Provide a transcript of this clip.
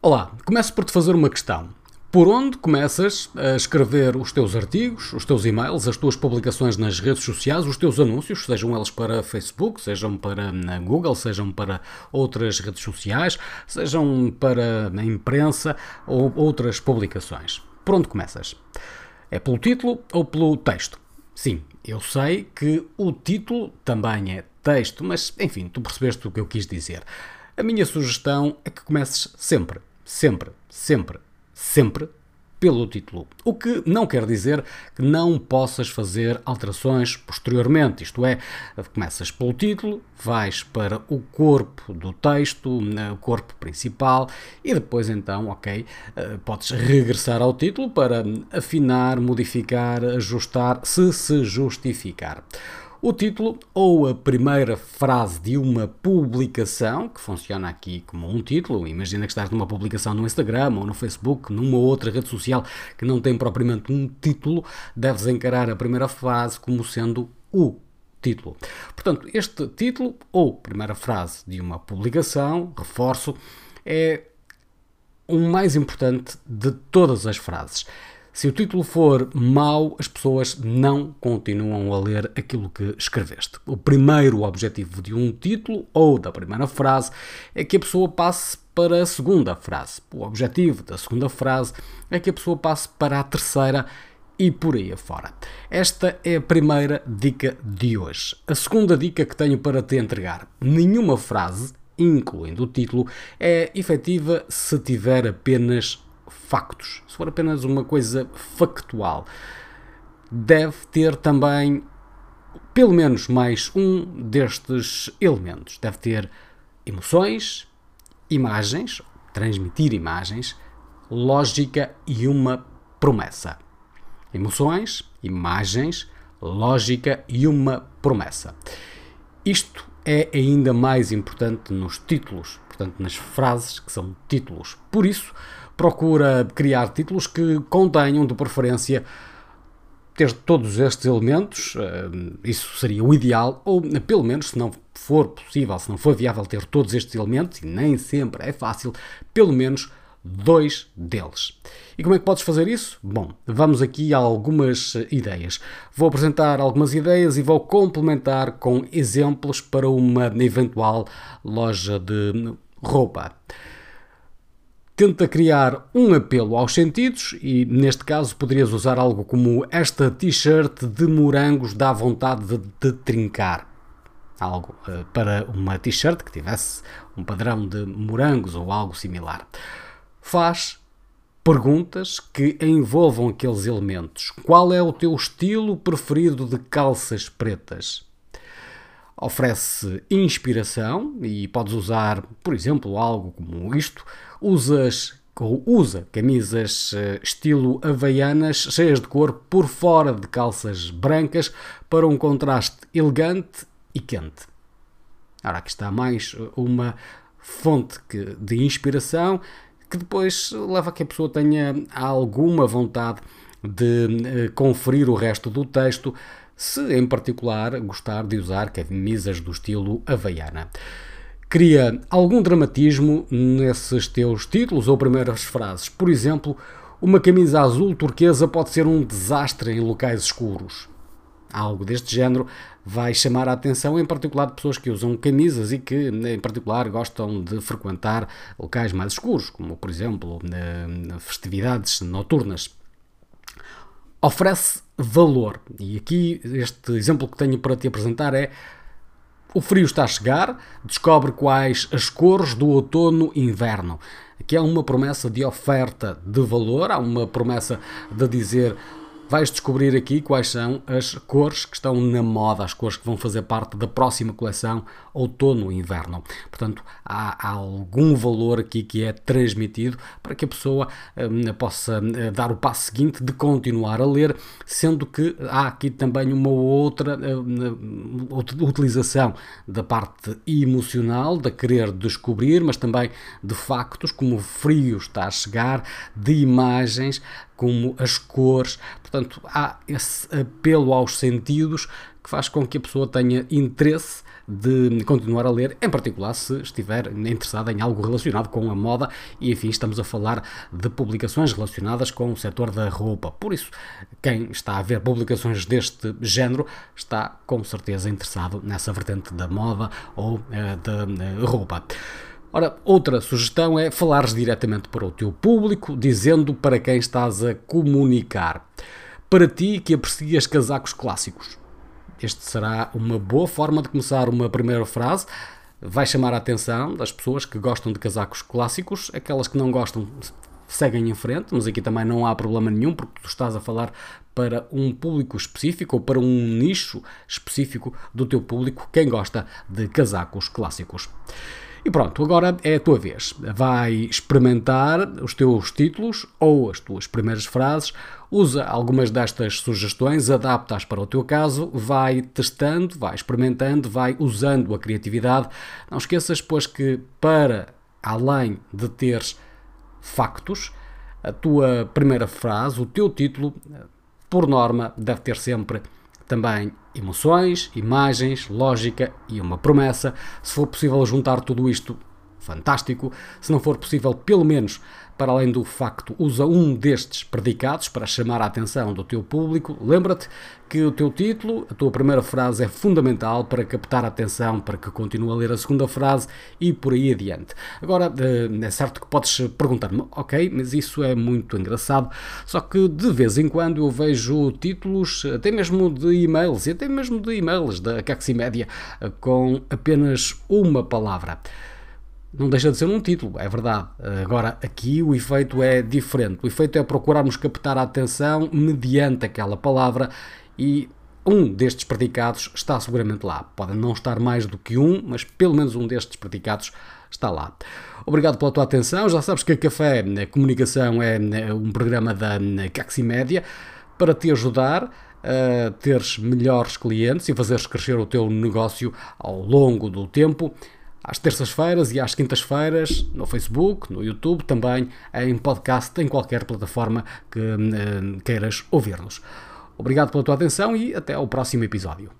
Olá, começo por te fazer uma questão. Por onde começas a escrever os teus artigos, os teus e-mails, as tuas publicações nas redes sociais, os teus anúncios, sejam eles para Facebook, sejam para Google, sejam para outras redes sociais, sejam para a imprensa ou outras publicações? Por onde começas? É pelo título ou pelo texto? Sim, eu sei que o título também é texto, mas enfim, tu percebeste o que eu quis dizer. A minha sugestão é que comeces sempre, sempre, sempre, sempre pelo título. O que não quer dizer que não possas fazer alterações posteriormente, isto é, começas pelo título, vais para o corpo do texto, o corpo principal, e depois então, ok, eh, podes regressar ao título para afinar, modificar, ajustar, se se justificar. O título ou a primeira frase de uma publicação, que funciona aqui como um título, imagina que estás numa publicação no Instagram ou no Facebook, numa outra rede social que não tem propriamente um título, deves encarar a primeira frase como sendo o título. Portanto, este título ou primeira frase de uma publicação, reforço, é o mais importante de todas as frases. Se o título for mau, as pessoas não continuam a ler aquilo que escreveste. O primeiro objetivo de um título ou da primeira frase é que a pessoa passe para a segunda frase. O objetivo da segunda frase é que a pessoa passe para a terceira e por aí afora. Esta é a primeira dica de hoje. A segunda dica que tenho para te entregar: nenhuma frase, incluindo o título, é efetiva se tiver apenas factos, se for apenas uma coisa factual, deve ter também pelo menos mais um destes elementos. Deve ter emoções, imagens, transmitir imagens, lógica e uma promessa. Emoções, imagens, lógica e uma promessa. Isto é ainda mais importante nos títulos, portanto, nas frases que são títulos. Por isso, procura criar títulos que contenham, de preferência, ter todos estes elementos, eh, isso seria o ideal, ou pelo menos, se não for possível, se não for viável ter todos estes elementos, e nem sempre é fácil, pelo menos dois deles. E como é que podes fazer isso? Bom, vamos aqui a algumas ideias. Vou apresentar algumas ideias e vou complementar com exemplos para uma eventual loja de roupa tenta criar um apelo aos sentidos e, neste caso, poderias usar algo como esta t-shirt de morangos dá vontade de, de trincar. Algo uh, para uma t-shirt que tivesse um padrão de morangos ou algo similar. Faz perguntas que envolvam aqueles elementos. Qual é o teu estilo preferido de calças pretas? Oferece inspiração e podes usar, por exemplo, algo como isto usas usa camisas eh, estilo havaianas cheias de cor por fora de calças brancas para um contraste elegante e quente. Ora, aqui está mais uma fonte de inspiração que depois leva a que a pessoa tenha alguma vontade de eh, conferir o resto do texto, se em particular gostar de usar camisas do estilo havaiana. Cria algum dramatismo nesses teus títulos ou primeiras frases. Por exemplo, uma camisa azul turquesa pode ser um desastre em locais escuros. Algo deste género vai chamar a atenção, em particular de pessoas que usam camisas e que, em particular, gostam de frequentar locais mais escuros, como, por exemplo, festividades noturnas. Oferece valor. E aqui, este exemplo que tenho para te apresentar é o frio está a chegar, descobre quais as cores do outono e inverno. Aqui há uma promessa de oferta de valor, há uma promessa de dizer vais descobrir aqui quais são as cores que estão na moda, as cores que vão fazer parte da próxima coleção outono e inverno. Portanto, há, algum valor aqui que é transmitido para que a pessoa hum, possa hum, dar o passo seguinte de continuar a ler, sendo que há aqui também uma outra, outra utilização da parte emocional, de querer descobrir, mas também de factos, como o frio está a chegar, de imagens, como as cores. Portanto, há esse apelo aos sentidos que faz com que a pessoa tenha interesse de continuar a ler, em particular se estiver interessada em algo relacionado com a moda e, enfim, estamos a falar de publicações relacionadas com o setor da roupa. Por isso, quem está a ver publicações deste género está com certeza interessado nessa vertente da moda ou eh, da eh, roupa. Ora, outra sugestão é falares diretamente para o teu público, dizendo para quem estás a comunicar. Para ti que aprecias casacos clássicos. Este será uma boa forma de começar uma primeira frase. Vai chamar a atenção das pessoas que gostam de casacos clássicos, aquelas que não gostam seguem em frente, mas aqui também não há problema nenhum, porque tu estás a falar para um público específico ou para um nicho específico do teu público, quem gosta de casacos clássicos. E pronto, agora é a tua vez. Vai experimentar os teus títulos ou as tuas primeiras frases, usa algumas destas sugestões, adapta-as para o teu caso, vai testando, vai experimentando, vai usando a criatividade. Não esqueças, pois, que para além de teres factos, a tua primeira frase, o teu título, por norma, deve ter sempre também emoções, imagens, lógica e uma promessa. Se for possível juntar tudo isto, fantástico. Se não for possível, pelo menos para além do facto, usa um destes predicados para chamar a atenção do teu público. Lembra-te que o teu título, a tua primeira frase é fundamental para captar a atenção, para que continue a ler a segunda frase e por aí adiante. Agora, eh, é certo que podes perguntar-me, ok, mas isso é muito engraçado, só que de vez em quando eu vejo títulos, até mesmo de e-mails e até mesmo de e-mails da Caximédia, eh, com apenas uma palavra não deixa de ser um título, é verdade. Agora, aqui o efeito é diferente. O efeito é procurarmos captar a atenção mediante aquela palavra e um destes predicados está seguramente lá. Pode não estar mais do que um, mas pelo menos um destes predicados está lá. Obrigado pela tua atenção. Já sabes que a Café a Comunicação é um programa da Caximédia para te ajudar a teres melhores clientes e fazeres crescer o teu negócio ao longo do tempo às terças-feiras e às quintas-feiras no Facebook, no YouTube, também em podcast, em qualquer plataforma que uh, queiras ouvir-nos. Obrigado pela tua atenção e até ao próximo episódio.